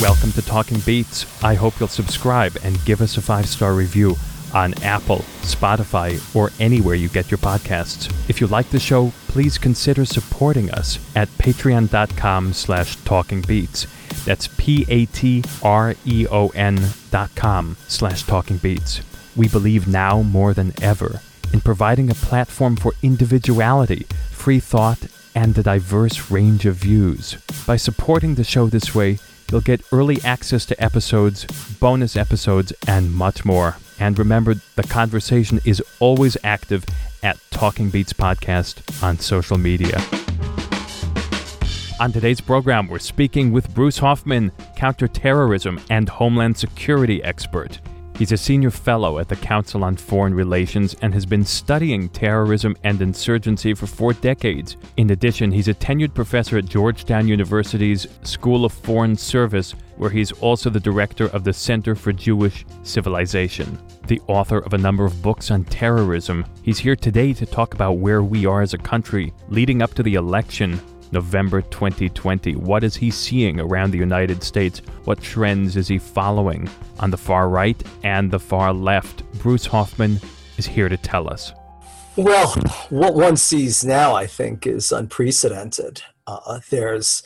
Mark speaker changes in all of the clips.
Speaker 1: Welcome to Talking Beats. I hope you'll subscribe and give us a five star review on Apple, Spotify, or anywhere you get your podcasts. If you like the show, please consider supporting us at patreon.com slash talkingbeats. That's P-A-T-R-E-O-N dot com slash talkingbeats. We believe now more than ever in providing a platform for individuality, free thought, and a diverse range of views. By supporting the show this way, you'll get early access to episodes, bonus episodes, and much more. And remember, the conversation is always active at Talking Beats Podcast on social media. On today's program, we're speaking with Bruce Hoffman, counterterrorism and homeland security expert. He's a senior fellow at the Council on Foreign Relations and has been studying terrorism and insurgency for four decades. In addition, he's a tenured professor at Georgetown University's School of Foreign Service, where he's also the director of the Center for Jewish Civilization. The author of a number of books on terrorism, he's here today to talk about where we are as a country leading up to the election November 2020. What is he seeing around the United States? What trends is he following on the far right and the far left? Bruce Hoffman is here to tell us.
Speaker 2: Well, what one sees now, I think, is unprecedented. Uh, there's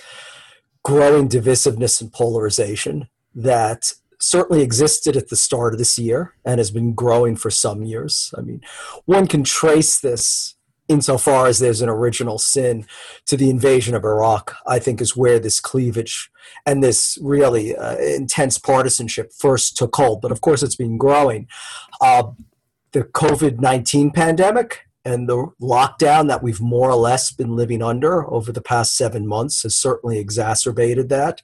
Speaker 2: growing divisiveness and polarization that certainly existed at the start of this year and has been growing for some years. I mean, one can trace this insofar as there's an original sin to the invasion of Iraq, I think is where this cleavage and this really uh, intense partisanship first took hold. But of course, it's been growing. Uh, the COVID 19 pandemic and the lockdown that we've more or less been living under over the past seven months has certainly exacerbated that.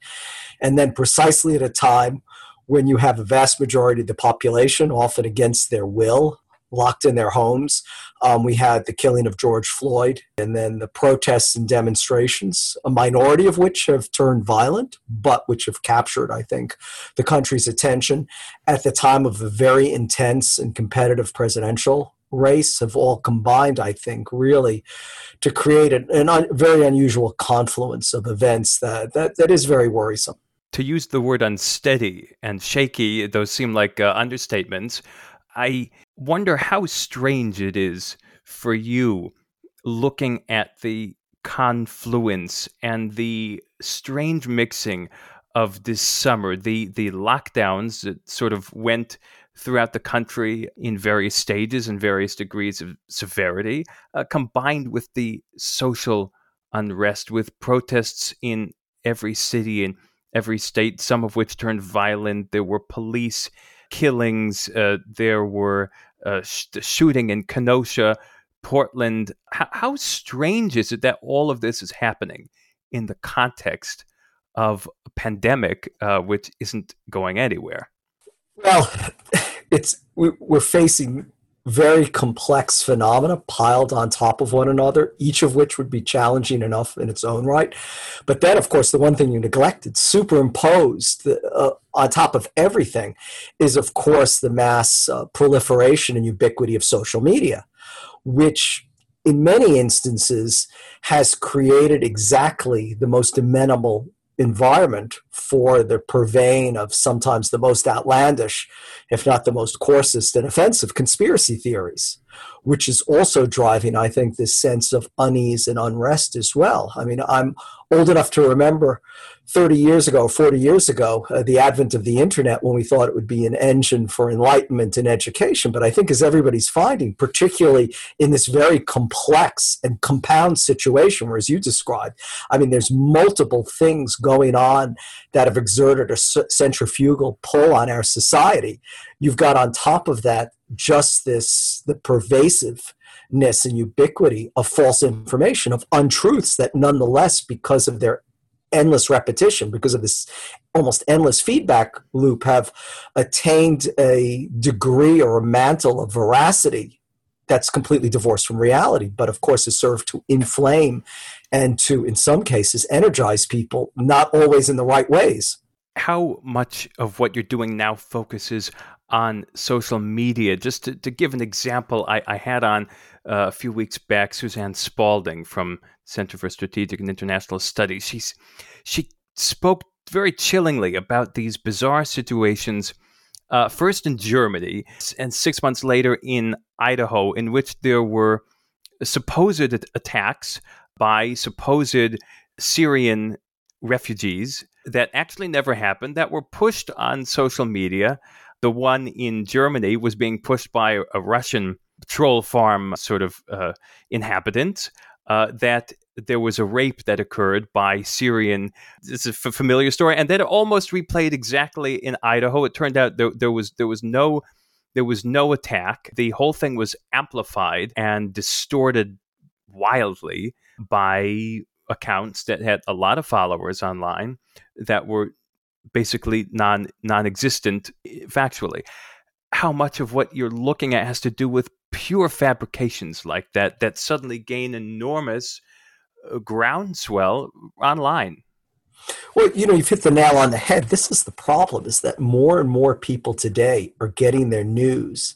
Speaker 2: And then, precisely at a time when you have a vast majority of the population, often against their will, locked in their homes. Um, we had the killing of George Floyd, and then the protests and demonstrations, a minority of which have turned violent, but which have captured, I think, the country's attention at the time of a very intense and competitive presidential race have all combined, I think, really to create a un- very unusual confluence of events that, that, that is very worrisome.
Speaker 1: To use the word unsteady and shaky, those seem like uh, understatements. I wonder how strange it is for you looking at the confluence and the strange mixing of this summer, the the lockdowns that sort of went throughout the country in various stages and various degrees of severity, uh, combined with the social unrest, with protests in every city and every state, some of which turned violent. There were police killings. Uh, there were uh, sh- shooting in Kenosha, Portland. H- how strange is it that all of this is happening in the context of a pandemic, uh, which isn't going anywhere?
Speaker 2: Well, it's we, we're facing very complex phenomena piled on top of one another, each of which would be challenging enough in its own right. But then, of course, the one thing you neglected, superimposed uh, on top of everything, is, of course, the mass uh, proliferation and ubiquity of social media, which in many instances has created exactly the most amenable environment for the purveying of sometimes the most outlandish, if not the most coarsest and offensive conspiracy theories, which is also driving, I think, this sense of unease and unrest as well. I mean, I'm old enough to remember 30 years ago, 40 years ago, uh, the advent of the internet when we thought it would be an engine for enlightenment and education. But I think, as everybody's finding, particularly in this very complex and compound situation, where as you described, I mean, there's multiple things going on that have exerted a centrifugal pull on our society. You've got on top of that just this the pervasiveness and ubiquity of false information, of untruths that nonetheless, because of their endless repetition because of this almost endless feedback loop have attained a degree or a mantle of veracity that's completely divorced from reality but of course has served to inflame and to in some cases energize people not always in the right ways.
Speaker 1: How much of what you're doing now focuses on social media just to, to give an example I, I had on uh, a few weeks back suzanne spaulding from Center for Strategic and International Studies. She's she spoke very chillingly about these bizarre situations. Uh, first in Germany, and six months later in Idaho, in which there were supposed attacks by supposed Syrian refugees that actually never happened, that were pushed on social media. The one in Germany was being pushed by a Russian troll farm sort of uh, inhabitant. Uh, that there was a rape that occurred by Syrian. It's a f- familiar story, and then it almost replayed exactly in Idaho. It turned out there, there was there was no there was no attack. The whole thing was amplified and distorted wildly by accounts that had a lot of followers online that were basically non non-existent eh, factually how much of what you're looking at has to do with pure fabrications like that that suddenly gain enormous uh, groundswell online
Speaker 2: well, you know, you've hit the nail on the head. This is the problem is that more and more people today are getting their news,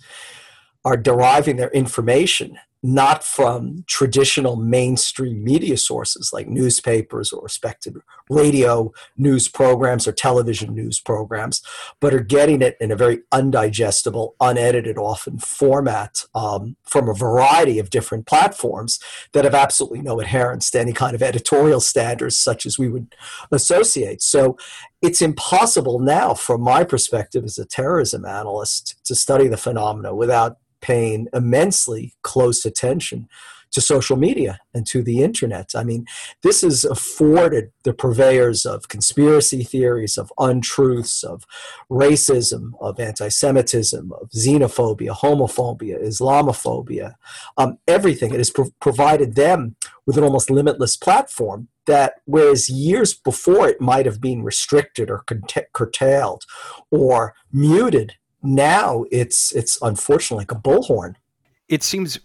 Speaker 2: are deriving their information not from traditional mainstream media sources like newspapers or respected radio news programs or television news programs, but are getting it in a very undigestible, unedited, often format um, from a variety of different platforms that have absolutely no adherence to any kind of editorial standards such as we would associate. So it's impossible now, from my perspective as a terrorism analyst, to study the phenomena without paying immensely close attention to social media and to the internet. I mean, this has afforded the purveyors of conspiracy theories, of untruths, of racism, of anti Semitism, of xenophobia, homophobia, Islamophobia, um, everything. It has pro- provided them with an almost limitless platform that, whereas years before it might have been restricted or curtailed or muted now it's it's unfortunately like a bullhorn.
Speaker 1: It seems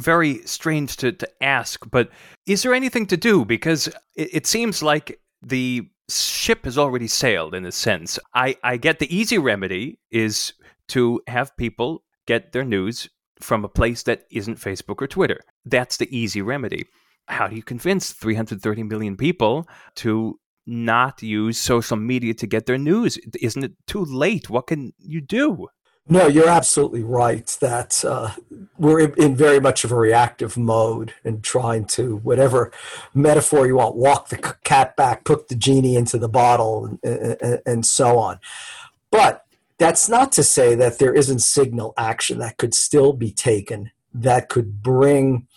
Speaker 1: very strange to, to ask, but is there anything to do? Because it, it seems like the ship has already sailed in a sense. I, I get the easy remedy is to have people get their news from a place that isn't Facebook or Twitter. That's the easy remedy. How do you convince 330 million people to not use social media to get their news? Isn't it too late? What can you do?
Speaker 2: No, you're absolutely right that uh, we're in very much of a reactive mode and trying to, whatever metaphor you want, walk the cat back, put the genie into the bottle, and, and, and so on. But that's not to say that there isn't signal action that could still be taken that could bring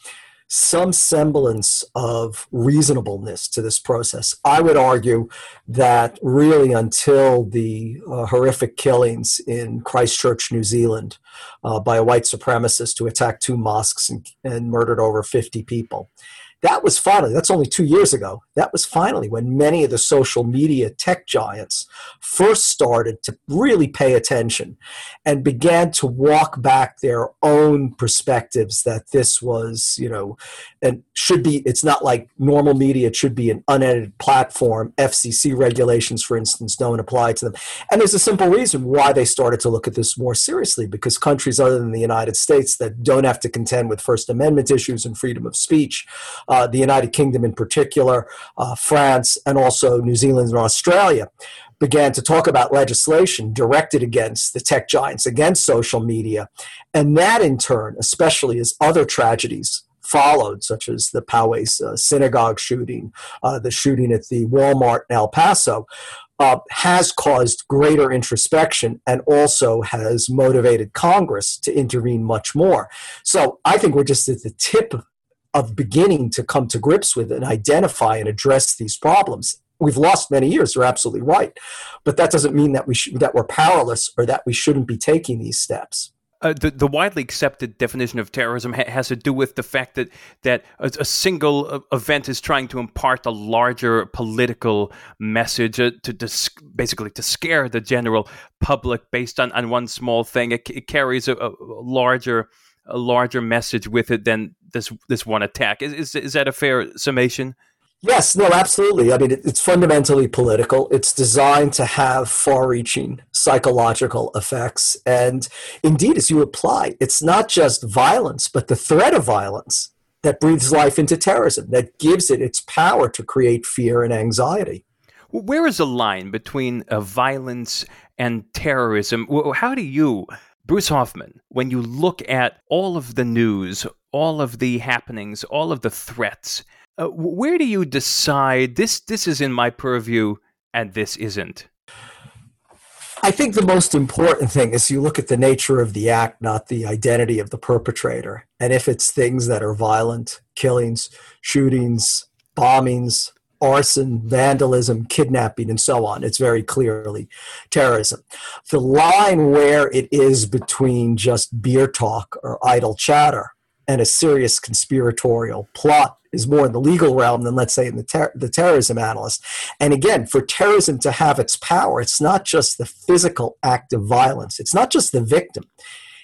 Speaker 2: some semblance of reasonableness to this process. I would argue that really until the uh, horrific killings in Christchurch, New Zealand, uh, by a white supremacist who attacked two mosques and, and murdered over 50 people, that was finally, that's only two years ago, that was finally when many of the social media tech giants first started to really pay attention and began to walk back their own perspectives that this was, you know, and should be, it's not like normal media, it should be an unedited platform. FCC regulations, for instance, don't apply to them. And there's a simple reason why they started to look at this more seriously because countries other than the United States that don't have to contend with First Amendment issues and freedom of speech uh, the United Kingdom in particular, uh, France, and also New Zealand and Australia began to talk about legislation directed against the tech giants, against social media. And that, in turn, especially as other tragedies followed, such as the Poway uh, synagogue shooting, uh, the shooting at the Walmart in El Paso, uh, has caused greater introspection and also has motivated Congress to intervene much more. So I think we're just at the tip of beginning to come to grips with and identify and address these problems. We've lost many years. You're absolutely right, but that doesn't mean that we sh- that we're powerless or that we shouldn't be taking these steps.
Speaker 1: Uh, the, the widely accepted definition of terrorism ha- has to do with the fact that that a, a single event is trying to impart a larger political message uh, to, to, basically to scare the general public based on, on one small thing. It, it carries a, a larger a larger message with it than this this one attack. Is is, is that a fair summation?
Speaker 2: Yes, no, absolutely. I mean, it's fundamentally political. It's designed to have far reaching psychological effects. And indeed, as you apply, it's not just violence, but the threat of violence that breathes life into terrorism, that gives it its power to create fear and anxiety.
Speaker 1: Where is the line between uh, violence and terrorism? How do you, Bruce Hoffman, when you look at all of the news, all of the happenings, all of the threats, uh, where do you decide this this is in my purview and this isn't?
Speaker 2: I think the most important thing is you look at the nature of the act, not the identity of the perpetrator. And if it's things that are violent, killings, shootings, bombings, arson, vandalism, kidnapping, and so on, it's very clearly terrorism. The line where it is between just beer talk or idle chatter and a serious conspiratorial plot is more in the legal realm than let's say in the, ter- the terrorism analyst. And again for terrorism to have its power it's not just the physical act of violence. It's not just the victim.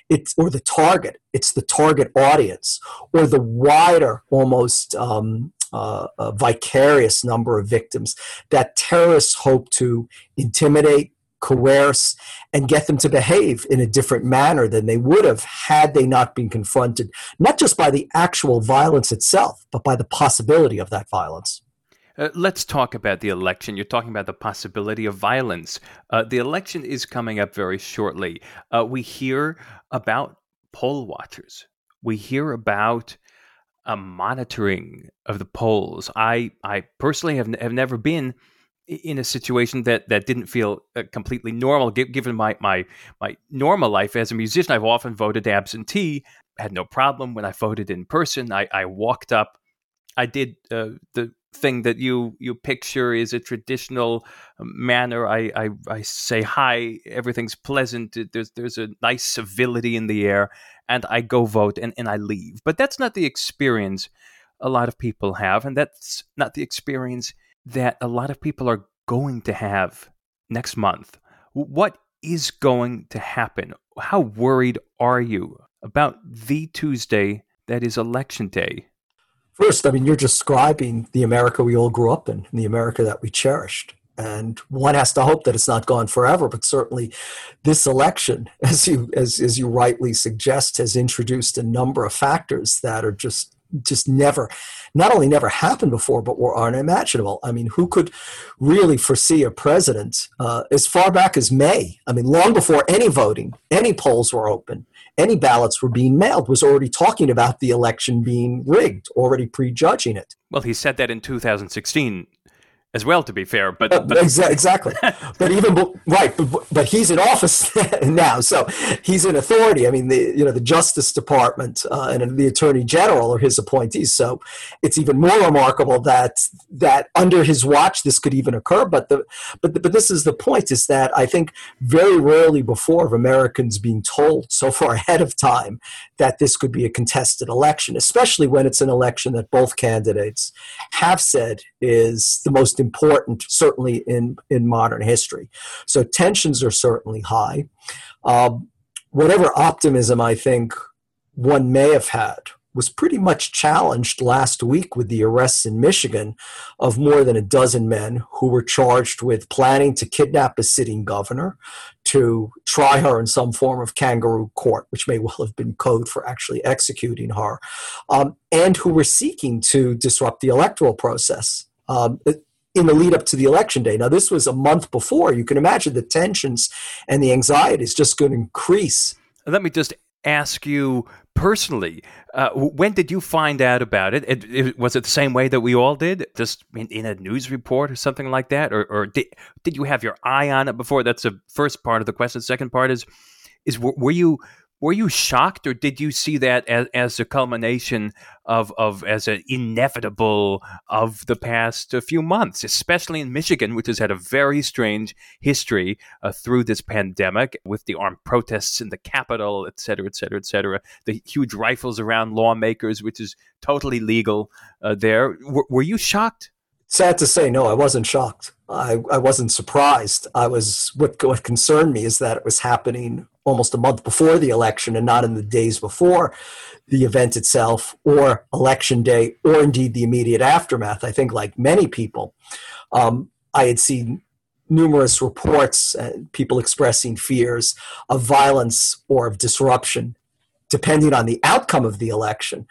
Speaker 2: It's or the target. It's the target audience or the wider almost um, uh, vicarious number of victims that terrorists hope to intimidate coerce, and get them to behave in a different manner than they would have had they not been confronted, not just by the actual violence itself, but by the possibility of that violence.
Speaker 1: Uh, let's talk about the election. You're talking about the possibility of violence. Uh, the election is coming up very shortly. Uh, we hear about poll watchers. We hear about a monitoring of the polls. I, I personally have, have never been in a situation that that didn't feel uh, completely normal given my my my normal life as a musician. I've often voted absentee had no problem when i voted in person. I i walked up i did uh, the thing that you you picture is a traditional manner. I, I i say hi everything's pleasant. There's there's a nice civility in the air and i go vote and and i leave but that's not the experience a lot of people have and that's not the experience that a lot of people are going to have next month. What is going to happen? How worried are you about the Tuesday that is election day?
Speaker 2: First, I mean, you're describing the America we all grew up in, the America that we cherished. And one has to hope that it's not gone forever, but certainly this election, as you as, as you rightly suggest, has introduced a number of factors that are just just never, not only never happened before, but were unimaginable. I mean, who could really foresee a president uh, as far back as May? I mean, long before any voting, any polls were open, any ballots were being mailed, was already talking about the election being rigged, already prejudging it.
Speaker 1: Well, he said that in 2016 as well, to be fair. But,
Speaker 2: uh, but exactly, but even right, but, but he's in office now, so he's in authority. I mean, the you know the Justice Department uh, and the Attorney General are his appointees, so it's even more remarkable that that under his watch this could even occur. But the but the, but this is the point: is that I think very rarely before have Americans being told so far ahead of time that this could be a contested election, especially when it's an election that both candidates have said is the most important, certainly in, in modern history. So tensions are certainly high. Um, whatever optimism I think one may have had was pretty much challenged last week with the arrests in Michigan of more than a dozen men who were charged with planning to kidnap a sitting governor, to try her in some form of kangaroo court, which may well have been code for actually executing her, um, and who were seeking to disrupt the electoral process. Um, in the lead up to the election day. Now, this was a month before. You can imagine the tensions and the anxiety is just going to increase.
Speaker 1: Let me just ask you personally, uh, when did you find out about it? It, it? Was it the same way that we all did, just in, in a news report or something like that, or, or did, did you have your eye on it before? That's the first part of the question. The second part is, is were you were you shocked or did you see that as, as a culmination of, of as an inevitable of the past few months especially in michigan which has had a very strange history uh, through this pandemic with the armed protests in the capitol et cetera et cetera et cetera. The huge rifles around lawmakers which is totally legal uh, there. W- were you shocked?
Speaker 2: Sad to say no i wasn't shocked. I, I wasn't surprised. I was what what concerned me is that it was happening almost a month before the election and not in the days before the event itself or election day or indeed the immediate aftermath. I think, like many people, um, I had seen numerous reports, uh, people expressing fears of violence or of disruption depending on the outcome of the election.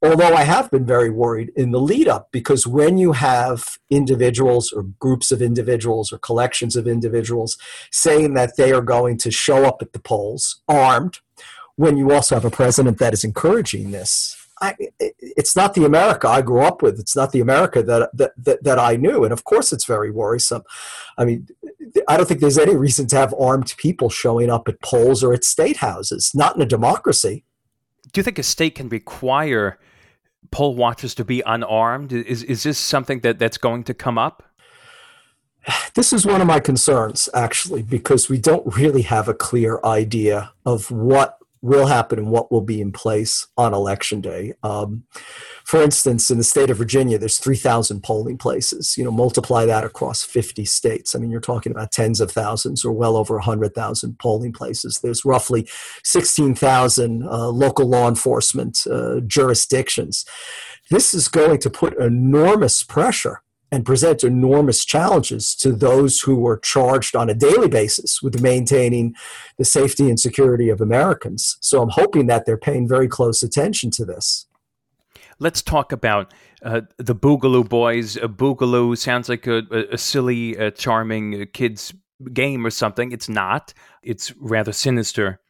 Speaker 2: Although I have been very worried in the lead up because when you have individuals or groups of individuals or collections of individuals saying that they are going to show up at the polls armed, when you also have a president that is encouraging this, I, it's not the America I grew up with. It's not the America that, that, that that I knew, and of course, it's very worrisome. I mean, I don't think there's any reason to have armed people showing up at polls or at state houses. Not in a democracy.
Speaker 1: Do you think a state can require poll watchers to be unarmed? Is is this something that that's going to come up?
Speaker 2: This is one of my concerns, actually, because we don't really have a clear idea of what will happen and what will be in place on election day. Um, for instance, in the state of Virginia, there's 3,000 polling places. You know, multiply that across 50 states. I mean, you're talking about tens of thousands or well over 100,000 polling places. There's roughly 16,000 uh, local law enforcement uh, jurisdictions. This is going to put enormous pressure and present enormous challenges to those who are charged on a daily basis with maintaining the safety and security of Americans. So I'm hoping that they're paying very close attention to this.
Speaker 1: Let's talk about uh, the Boogaloo Boys. Boogaloo sounds like a, a silly, uh, charming kids game or something. It's not. It's rather sinister.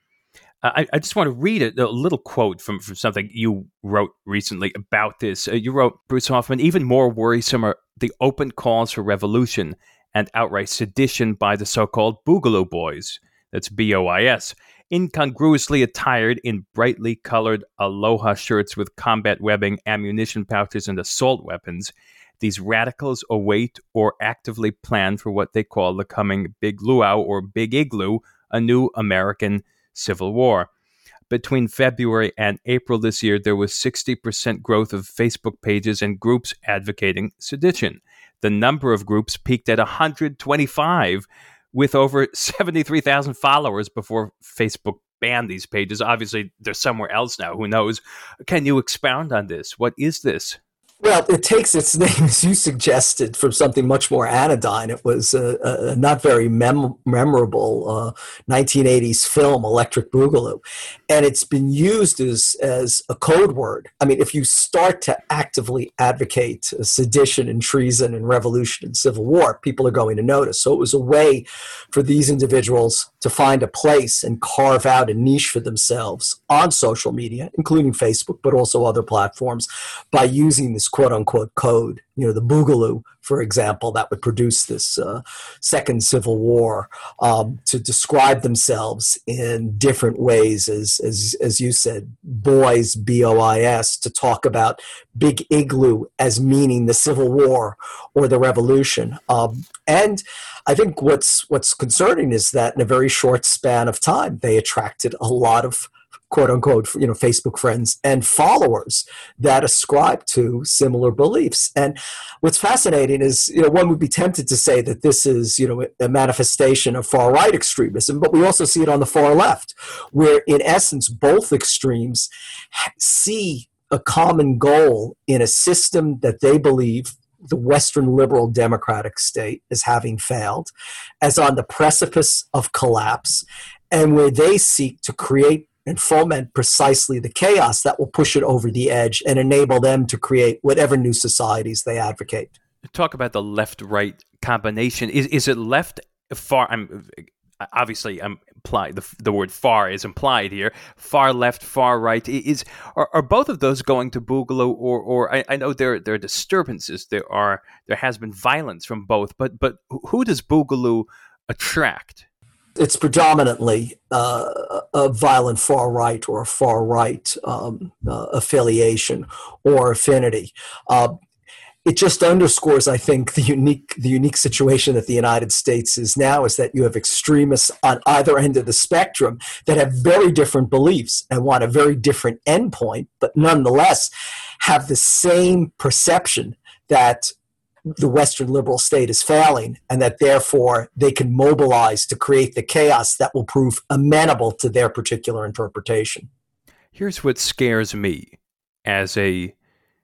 Speaker 1: I, I, just want to read a, a, little quote from, from something you wrote recently about this. Uh, you wrote, Bruce Hoffman, even more worrisome are the open calls for revolution and outright sedition by the so called Boogaloo Boys. That's B O I S. Incongruously attired in brightly colored aloha shirts with combat webbing, ammunition pouches, and assault weapons, these radicals await or actively plan for what they call the coming Big Luau or Big Igloo, a new American civil war. Between February and April this year, there was 60% growth of Facebook pages and groups advocating sedition. The number of groups peaked at 125 with over 73,000 followers before Facebook banned these pages. Obviously, they're somewhere else now. Who knows? Can you expound on this? What is this?
Speaker 2: Well, it takes its name, as you suggested, from something much more anodyne. It was a, a not very mem- memorable uh, 1980s film, Electric Boogaloo, and it's been used as as a code word. I mean, if you start to actively advocate sedition and treason and revolution and civil war, people are going to notice. So it was a way for these individuals to find a place and carve out a niche for themselves on social media, including Facebook, but also other platforms, by using quote unquote code. You know, the Boogaloo, for example, that would produce this uh, second civil war um, to describe themselves in different ways, as, as, as you said, boys, B O I S, to talk about Big Igloo as meaning the Civil War or the Revolution. Um, and I think what's what's concerning is that in a very short span of time, they attracted a lot of quote unquote you know facebook friends and followers that ascribe to similar beliefs. And what's fascinating is you know one would be tempted to say that this is you know a manifestation of far right extremism but we also see it on the far left where in essence both extremes see a common goal in a system that they believe the Western liberal democratic state is having failed, as on the precipice of collapse, and where they seek to create and foment precisely the chaos that will push it over the edge and enable them to create whatever new societies they advocate.
Speaker 1: Talk about the left right combination. Is, is it left far? I'm obviously I'm implied the, the word far is implied here. Far left, far right is are, are both of those going to Boogaloo or or I, I, know there there are disturbances. There are there has been violence from both, but but who does Boogaloo attract?
Speaker 2: It's predominantly uh, a violent far right or a far right um, uh, affiliation or affinity. Uh, it just underscores, I think, the unique the unique situation that the United States is now is that you have extremists on either end of the spectrum that have very different beliefs and want a very different endpoint, but nonetheless have the same perception that the Western liberal state is failing, and that therefore they can mobilize to create the chaos that will prove amenable to their particular interpretation.
Speaker 1: Here's what scares me as a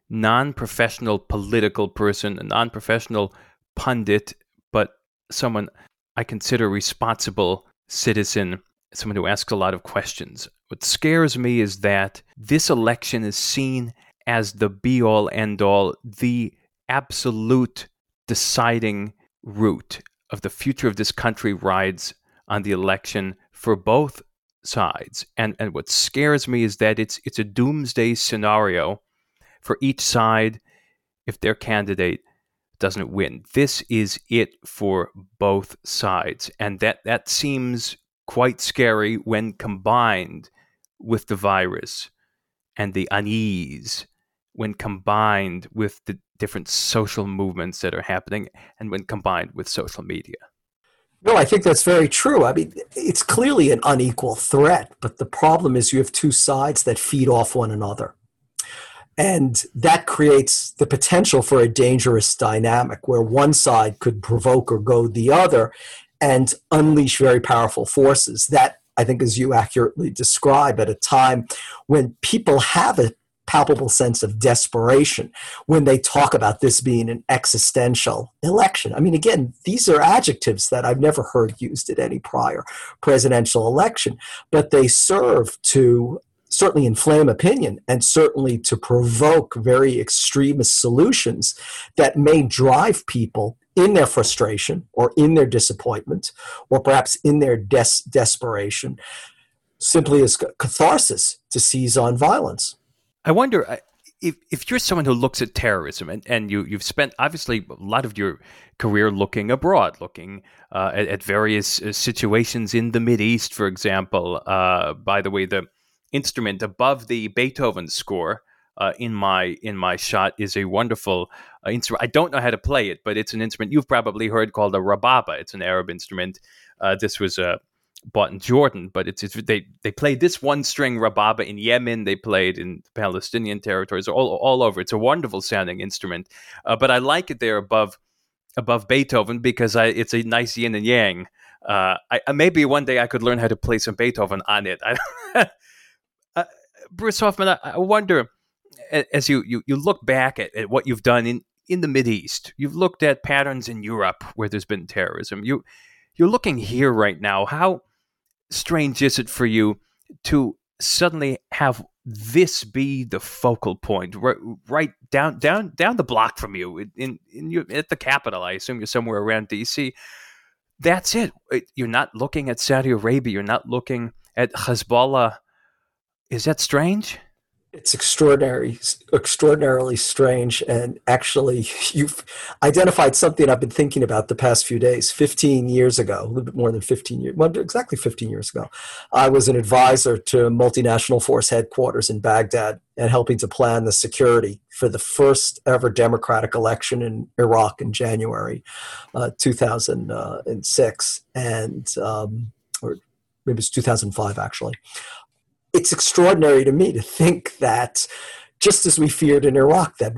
Speaker 1: non professional political person, a non professional pundit, but someone I consider responsible citizen, someone who asks a lot of questions. what scares me is that this election is seen as the be all end all, the absolute deciding route of the future of this country rides on the election for both sides. And and what scares me is that it's it's a doomsday scenario for each side if their candidate doesn't win. This is it for both sides. And that that seems quite scary when combined with the virus and the unease when combined with the different social movements that are happening and when combined with social media.
Speaker 2: No, I think that's very true. I mean, it's clearly an unequal threat, but the problem is you have two sides that feed off one another. And that creates the potential for a dangerous dynamic where one side could provoke or goad the other and unleash very powerful forces. That, I think, as you accurately describe, at a time when people have a palpable sense of desperation when they talk about this being an existential election. I mean, again, these are adjectives that I've never heard used at any prior presidential election, but they serve to certainly inflame opinion and certainly to provoke very extremist solutions that may drive people in their frustration or in their disappointment or perhaps in their des- desperation simply as catharsis to seize on violence.
Speaker 1: I wonder uh, if, if you're someone who looks at terrorism and, and you, you've spent obviously a lot of your career looking abroad, looking uh, at, at, various uh, situations in the Mid East, for example. Uh, by the way, the instrument above the Beethoven score uh, in my in my shot is a wonderful instrument. I don't know how to play it, but it's an instrument you've probably heard called a rababa. It's an Arab instrument. this was a bought in Jordan, but it's, it's, they they played this one string rababa in Yemen. They played in Palestinian territories, all all over. It's a wonderful sounding instrument, uh, but I like it there above above Beethoven because I, it's a nice yin and yang. Uh, I, maybe one day I could learn how to play some Beethoven on it. uh, Bruce Hoffman, I, I, wonder as you, you, you look back at, at what you've done in, in the Mid East, you've looked at patterns in Europe where there's been terrorism. You you're looking here right now. How strange is it for you to suddenly have this be the focal point right, right down down down the block from you in in you at the capital i assume you're somewhere around dc that's it you're not looking at saudi arabia you're not looking at hezbollah. Is that strange
Speaker 2: it's extraordinary, extraordinarily strange. And actually, you've identified something I've been thinking about the past few days. 15 years ago, a little bit more than 15 years, well, exactly 15 years ago, I was an advisor to multinational force headquarters in Baghdad and helping to plan the security for the first ever democratic election in Iraq in January uh, 2006. And, um, or maybe it's 2005 actually it's extraordinary to me to think that just as we feared in Iraq that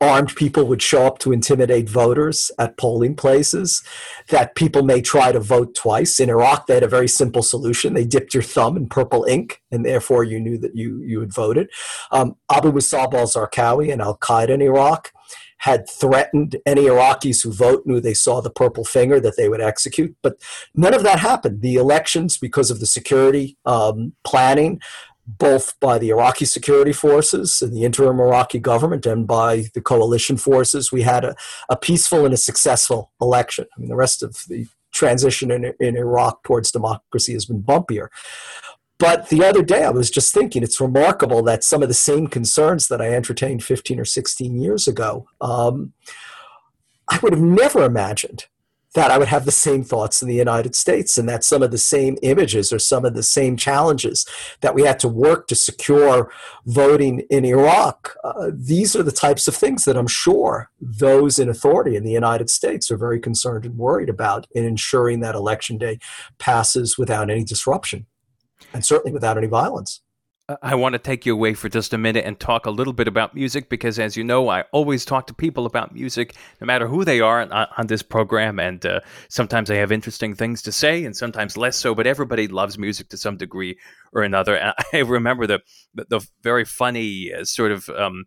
Speaker 2: armed people would show up to intimidate voters at polling places, that people may try to vote twice. In Iraq, they had a very simple solution. They dipped your thumb in purple ink, and therefore you knew that you, you had voted. Um, Abu Musab al Zarqawi and Al Qaeda in Iraq had threatened any Iraqis who vote knew they saw the purple finger that they would execute. But none of that happened. The elections, because of the security um, planning, both by the Iraqi security forces and the interim Iraqi government and by the coalition forces, we had a, a peaceful and a successful election. I mean, the rest of the transition in, in Iraq towards democracy has been bumpier. But the other day, I was just thinking it's remarkable that some of the same concerns that I entertained 15 or 16 years ago, um, I would have never imagined that I would have the same thoughts in the United States and that some of the same images or some of the same challenges that we had to work to secure voting in Iraq. Uh, these are the types of things that I'm sure those in authority in the United States are very concerned and worried about in ensuring that election day passes without any disruption and certainly without any violence.
Speaker 1: I want to take you away for just a minute and talk a little bit about music because, as you know, I always talk to people about music, no matter who they are on, on this program. And uh, sometimes they have interesting things to say, and sometimes less so. But everybody loves music to some degree or another. And I remember the the, very funny uh, sort of um,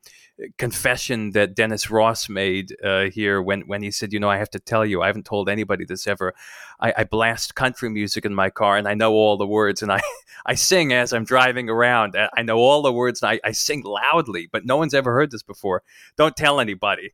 Speaker 1: confession that Dennis Ross made uh, here when when he said, "You know, I have to tell you, I haven't told anybody this ever. I, I, blast country music in my car, and I know all the words, and I I sing as I'm driving around. I know all the words, and I, I sing loudly, but no one's ever heard this before. Don't tell anybody."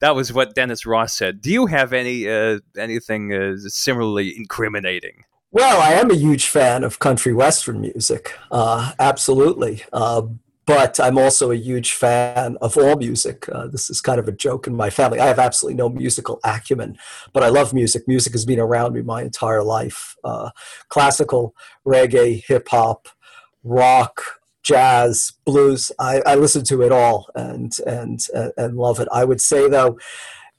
Speaker 1: That was what Dennis Ross said. Do you have any uh, anything uh, similarly incriminating?
Speaker 2: Well, I am a huge fan of country western music. Uh, absolutely. Uh, but I'm also a huge fan of all music. Uh, this is kind of a joke in my family. I have absolutely no musical acumen, but I love music. Music has been around me my entire life. Uh, classical, reggae, hip hop, rock, jazz, blues. I, I listen to it all and, and, and love it. I would say, though,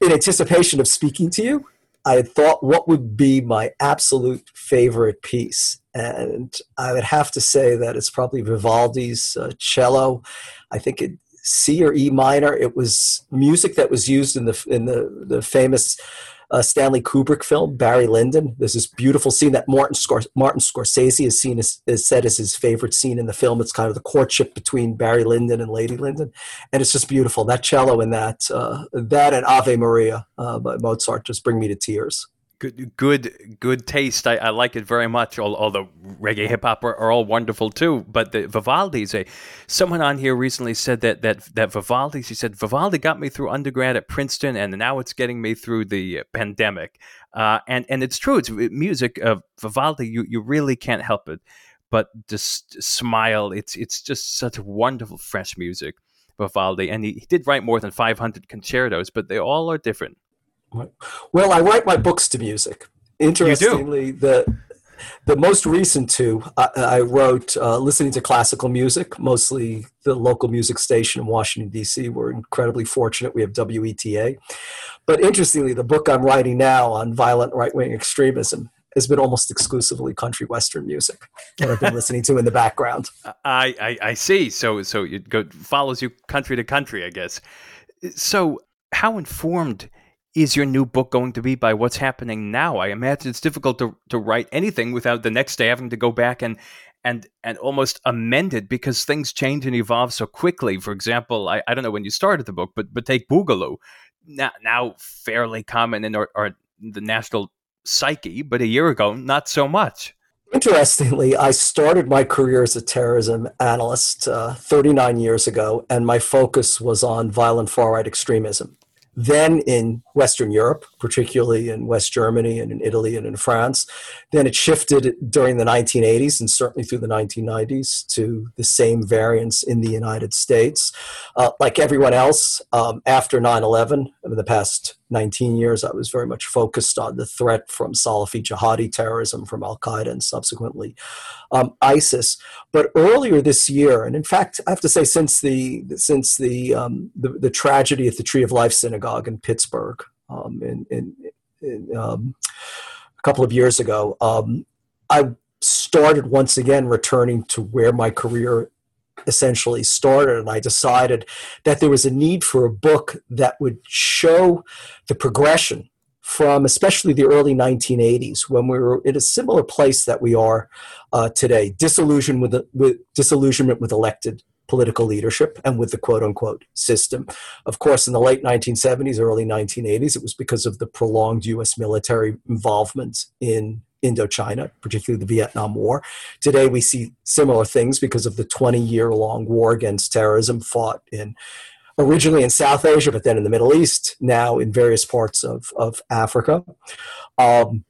Speaker 2: in anticipation of speaking to you, I had thought what would be my absolute favorite piece. And I would have to say that it's probably Vivaldi's uh, cello. I think it C or E minor. It was music that was used in the in the the famous uh, Stanley Kubrick film, Barry Lyndon. There's this beautiful scene that Martin, Scor- Martin Scorsese has seen is, is said is his favorite scene in the film. It's kind of the courtship between Barry Lyndon and Lady Lyndon, and it's just beautiful. That cello and that uh, that and Ave Maria uh, by Mozart just bring me to tears
Speaker 1: good good good taste. I, I, like it very much. All, although reggae hip hop are, are, all wonderful too. But the vivaldi's a someone on here recently said that that that vivaldi's he said vivaldi got me through undergrad at princeton and now it's getting me through the pandemic. Uh, and and it's true. It's music of vivaldi you you really can't help it. But just smile it's it's just such wonderful fresh music vivaldi. And he, he did write more than 500 concertos but they all are different
Speaker 2: well, I write my books to music. Interestingly, the the most recent two I, I wrote uh, listening to classical music, mostly the local music station in Washington D.C. We're incredibly fortunate; we have WETA. But interestingly, the book I'm writing now on violent right wing extremism has been almost exclusively country western music that I've been listening to in the background.
Speaker 1: I, I, I see. So so it go, follows you country to country, I guess. So how informed is your new book going to be by what's happening now? I imagine it's difficult to, to write anything without the next day having to go back and and and almost amend it because things change and evolve so quickly. For example, I, I don't know when you started the book, but but take Boogaloo, now now fairly common in our, our the national psyche, but a year ago not so much.
Speaker 2: Interestingly, I started my career as a terrorism analyst uh, 39 years ago, and my focus was on violent far right extremism. Then in Western Europe, particularly in West Germany and in Italy and in France. Then it shifted during the 1980s and certainly through the 1990s to the same variants in the United States. Uh, like everyone else, um, after 9 11, in the past 19 years, I was very much focused on the threat from Salafi jihadi terrorism from Al Qaeda and subsequently um, ISIS. But earlier this year, and in fact, I have to say, since the since the um, the, the, tragedy at the Tree of Life Synagogue in Pittsburgh um, in, in, in um, a couple of years ago, um, I started once again returning to where my career essentially started and i decided that there was a need for a book that would show the progression from especially the early 1980s when we were in a similar place that we are uh, today disillusion with, with disillusionment with elected political leadership and with the quote unquote system. Of course, in the late 1970s, early 1980s, it was because of the prolonged US military involvement in Indochina, particularly the Vietnam War. Today, we see similar things because of the 20 year long war against terrorism fought in originally in South Asia, but then in the Middle East, now in various parts of, of Africa. Um,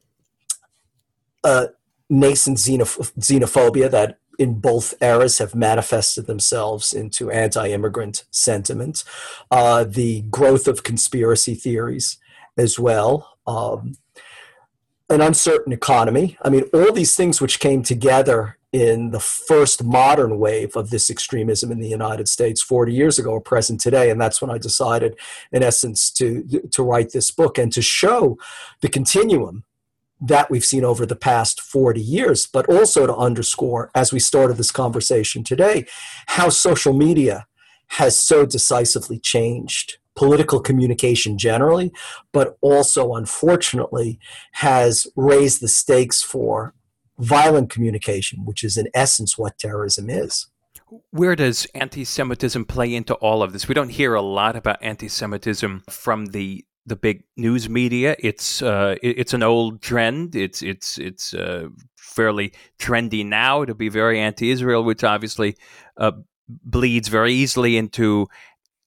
Speaker 2: uh, nascent xenoph- xenophobia that in both eras have manifested themselves into anti-immigrant sentiment. Uh, the growth of conspiracy theories as well. Um, an uncertain economy. I mean, all these things which came together in the first modern wave of this extremism in the United States 40 years ago are present today. And that's when I decided, in essence, to, to write this book and to show the continuum that we've seen over the past 40 years, but also to underscore, as we started this conversation today, how social media has so decisively changed political communication generally, but also, unfortunately, has raised the stakes for violent communication, which is in essence what terrorism is.
Speaker 1: Where does anti Semitism play into all of this? We don't hear a lot about anti Semitism from the the big news media. It's uh, it's an old trend. It's it's it's uh, fairly trendy now to be very anti-Israel, which obviously uh, bleeds very easily into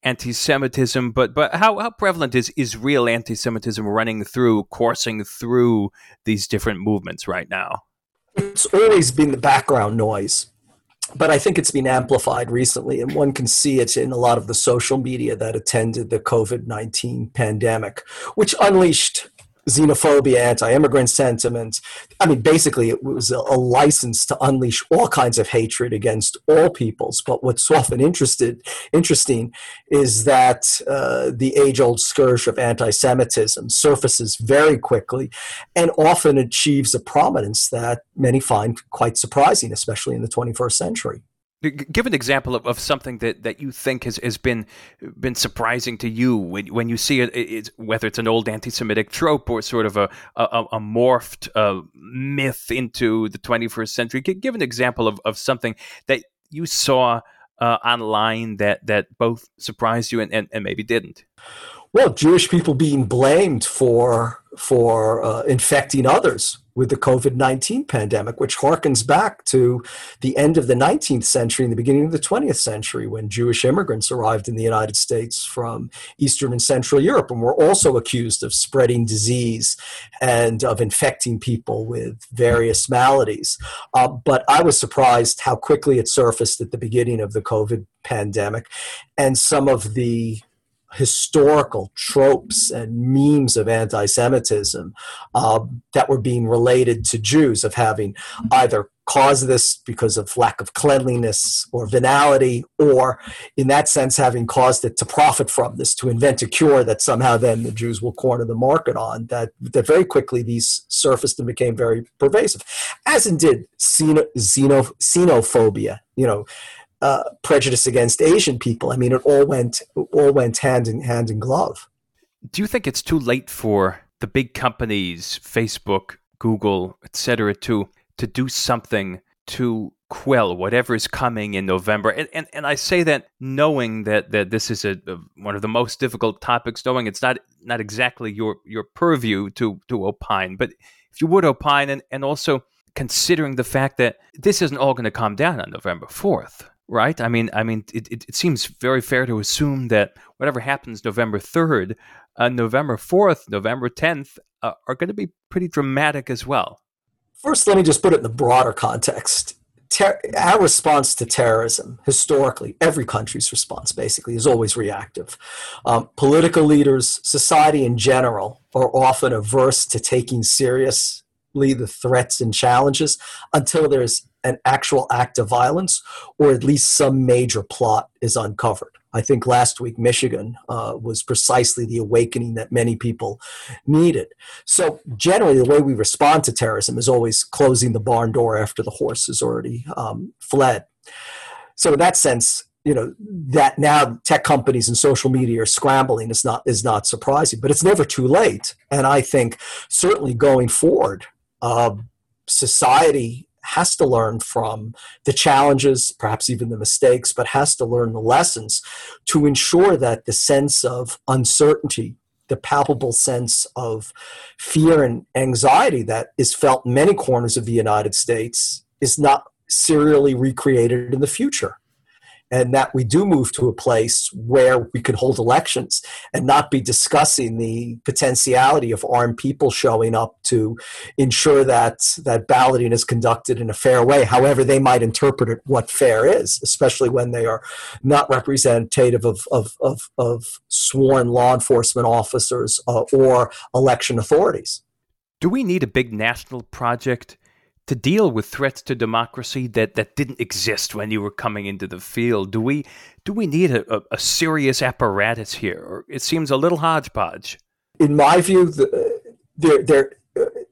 Speaker 1: anti-Semitism. But but how how prevalent is is real anti-Semitism running through, coursing through these different movements right now?
Speaker 2: It's always been the background noise but I think it's been amplified recently, and one can see it in a lot of the social media that attended the COVID 19 pandemic, which unleashed xenophobia, anti-immigrant sentiment. I mean, basically, it was a, a, license to unleash all kinds of hatred against all peoples. But what's often interested, interesting is that uh, the age-old scourge of anti-Semitism surfaces very quickly, and often achieves a prominence that many find quite surprising, especially in the 21st century.
Speaker 1: Give an example of, of something that, that you think has, has been been surprising to you when, when you see it, it whether it's an old anti-Semitic trope or sort of a, a, a morphed uh, myth into the 21st century. Give an example of, of something that you saw uh, online that, that both surprised you and, and, and maybe didn't.
Speaker 2: Well, Jewish people being blamed for for uh, infecting others with the COVID 19 pandemic, which harkens back to the end of the 19th century and the beginning of the 20th century when Jewish immigrants arrived in the United States from Eastern and Central Europe and were also accused of spreading disease and of infecting people with various maladies. Uh, but I was surprised how quickly it surfaced at the beginning of the COVID pandemic and some of the historical tropes and memes of anti-Semitism uh, that were being related to Jews of having either caused this because of lack of cleanliness or venality, or in that sense having caused it to profit from this, to invent a cure that somehow then the Jews will corner the market on. That that very quickly these surfaced and became very pervasive, as indeed xeno, xeno, xenophobia. You know uh, prejudice against Asian people. I mean, it all went all went hand in hand in glove.
Speaker 1: Do you think it's too late for the big companies, Facebook, Google, etc., to to do something to quell whatever is coming in November? And and, and I say that knowing that that this is a, a one of the most difficult topics, knowing it's not not exactly your your purview to to opine, but if you would opine, and and also considering the fact that this isn't all going to calm down on November fourth right? I mean, I mean, it, it, it, seems very fair to assume that whatever happens November third, uh, November fourth, November tenth uh, are going to be pretty dramatic as well.
Speaker 2: First, let me just put it in the broader context. Ter- our response to terrorism, historically, every country's response basically is always reactive. Um, political leaders, society in general, are often averse to taking seriously the threats and challenges until there's an actual act of violence or at least some major plot is uncovered. I think last week Michigan uh, was precisely the awakening that many people needed. So, generally, the way we respond to terrorism is always closing the barn door after the horse has already um, fled. So, in that sense, you know that now tech companies and social media are scrambling is not is not surprising, but it's never too late. And I think certainly going forward, uh, society has to learn from the challenges, perhaps even the mistakes, but has to learn the lessons to ensure that the sense of uncertainty, the palpable sense of fear and anxiety that is felt in many corners of the United States is not serially recreated in the future and that we do move to a place where we could hold elections and not be discussing the potentiality of armed people showing up to ensure that that balloting is conducted in a fair way however they might interpret it what fair is especially when they are not representative of, of, of, of sworn law enforcement officers uh, or election authorities.
Speaker 1: Do we need a big national project to deal with threats to democracy that, that didn't exist when you were coming into the field? Do we do we need a, a, a serious apparatus here, it seems a little hodgepodge?
Speaker 2: In my view, the, there there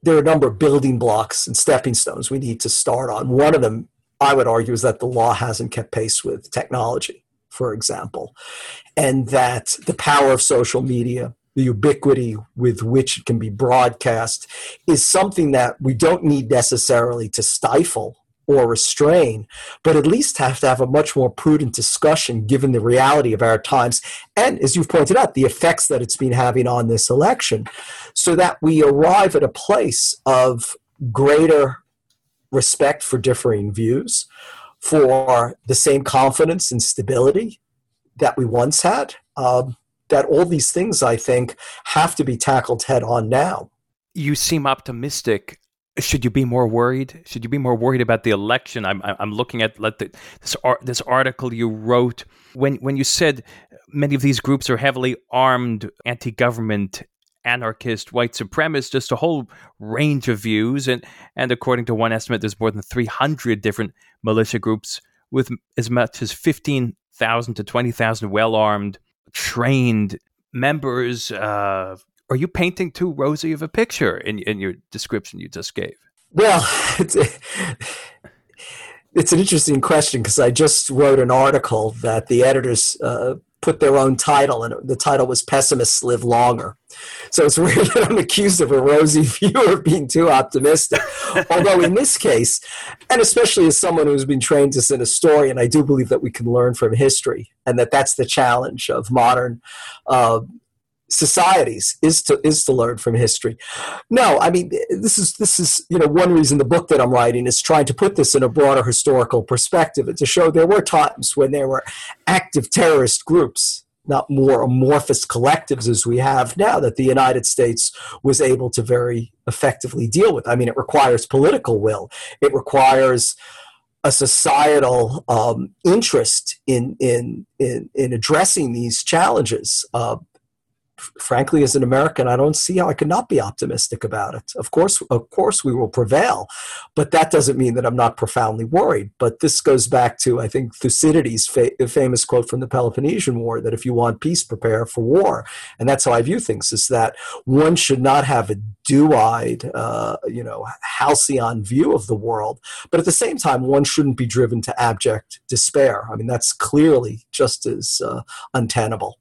Speaker 2: there are a number of building blocks and stepping stones we need to start on. One of them, I would argue, is that the law hasn't kept pace with technology, for example, and that the power of social media the ubiquity with which it can be broadcast is something that we don't need necessarily to stifle or restrain, but at least have to have a much more prudent discussion given the reality of our times and, as you've pointed out, the effects that it's been having on this election, so that we arrive at a place of greater respect for differing views, for the same confidence and stability that we once had. Um, that all these things, I think, have to be tackled head on now.
Speaker 1: You seem optimistic should you be more worried? Should you be more worried about the election? I'm I'm looking at let the, this this article you wrote when when you said many of these groups are heavily armed anti-government anarchist white supremacists just a whole range of views and and according to one estimate there's more than 300 different militia groups with as much as 15,000 to 20,000 well-armed trained members uh, are you painting too rosy of a picture in, in your description you just gave?
Speaker 2: Well, it's, it's an interesting question because I just wrote an article that the editors uh, put their own title, and the title was Pessimists Live Longer. So it's weird that I'm accused of a rosy view of being too optimistic. Although in this case, and especially as someone who's been trained as an historian, I do believe that we can learn from history, and that that's the challenge of modern uh, societies is to is to learn from history. No, I mean this is this is you know one reason the book that I'm writing is trying to put this in a broader historical perspective and to show there were times when there were active terrorist groups, not more amorphous collectives as we have now that the United States was able to very effectively deal with. I mean, it requires political will. It requires a societal um, interest in, in in in addressing these challenges. Uh, frankly, as an American, I don't see how I could not be optimistic about it. Of course, of course, we will prevail, but that doesn't mean that I'm not profoundly worried. But this goes back to, I think, Thucydides' fa- famous quote from the Peloponnesian War: that if you want peace, prepare for war. And that's how I view things: is that one should not have a dew-eyed, uh, you know, halcyon view of the world, but at the same time, one shouldn't be driven to abject despair. I mean, that's clearly just as uh, untenable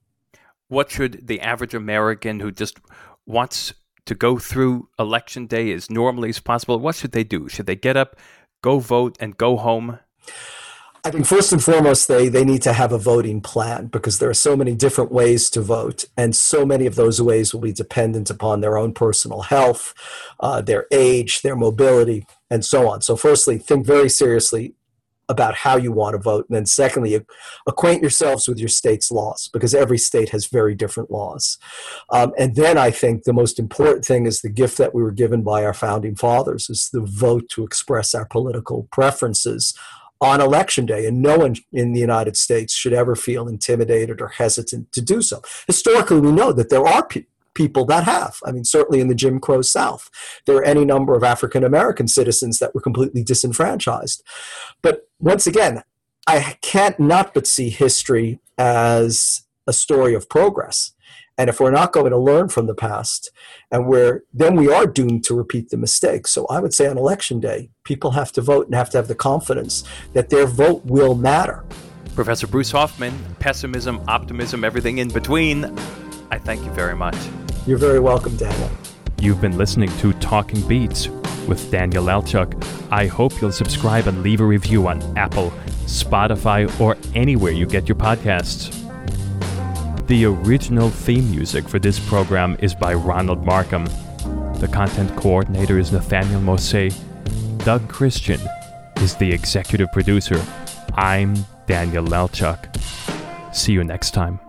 Speaker 1: what should the average American who just wants to go through election day as normally as possible, what should they do? Should they get up, go vote, and go home?
Speaker 2: I think first and foremost, they, they need to have a voting plan because there are so many different ways to vote, and so many of those ways will be dependent upon their own personal health, uh, their age, their mobility, and so on. So, firstly, think very seriously about how you want to vote. And then, secondly, acquaint yourselves with your state's laws because every state has very different laws. Um, and then I think the most important thing is the gift that we were given by our founding fathers is the vote to express our political preferences on election day, and no one in the United States should ever feel intimidated or hesitant to do so. Historically, we know that there are pe- people that have. I mean, certainly in the Jim Crow South, there are any number of African American citizens that were completely disenfranchised. But once again, I can't not but see history as a story of progress. And if we're not going to learn from the past, and we're then we are doomed to repeat the mistakes. So I would say on election day, people have to vote and have to have the confidence that their vote will matter.
Speaker 1: Professor Bruce Hoffman, pessimism, optimism, everything in between. I thank you very much.
Speaker 2: You're very welcome, Daniel.
Speaker 1: You've been listening to Talking Beats with Daniel Lelchuk. I hope you'll subscribe and leave a review on Apple, Spotify, or anywhere you get your podcasts. The original theme music for this program is by Ronald Markham. The content coordinator is Nathaniel Mose. Doug Christian is the executive producer. I'm Daniel Lelchuk. See you next time.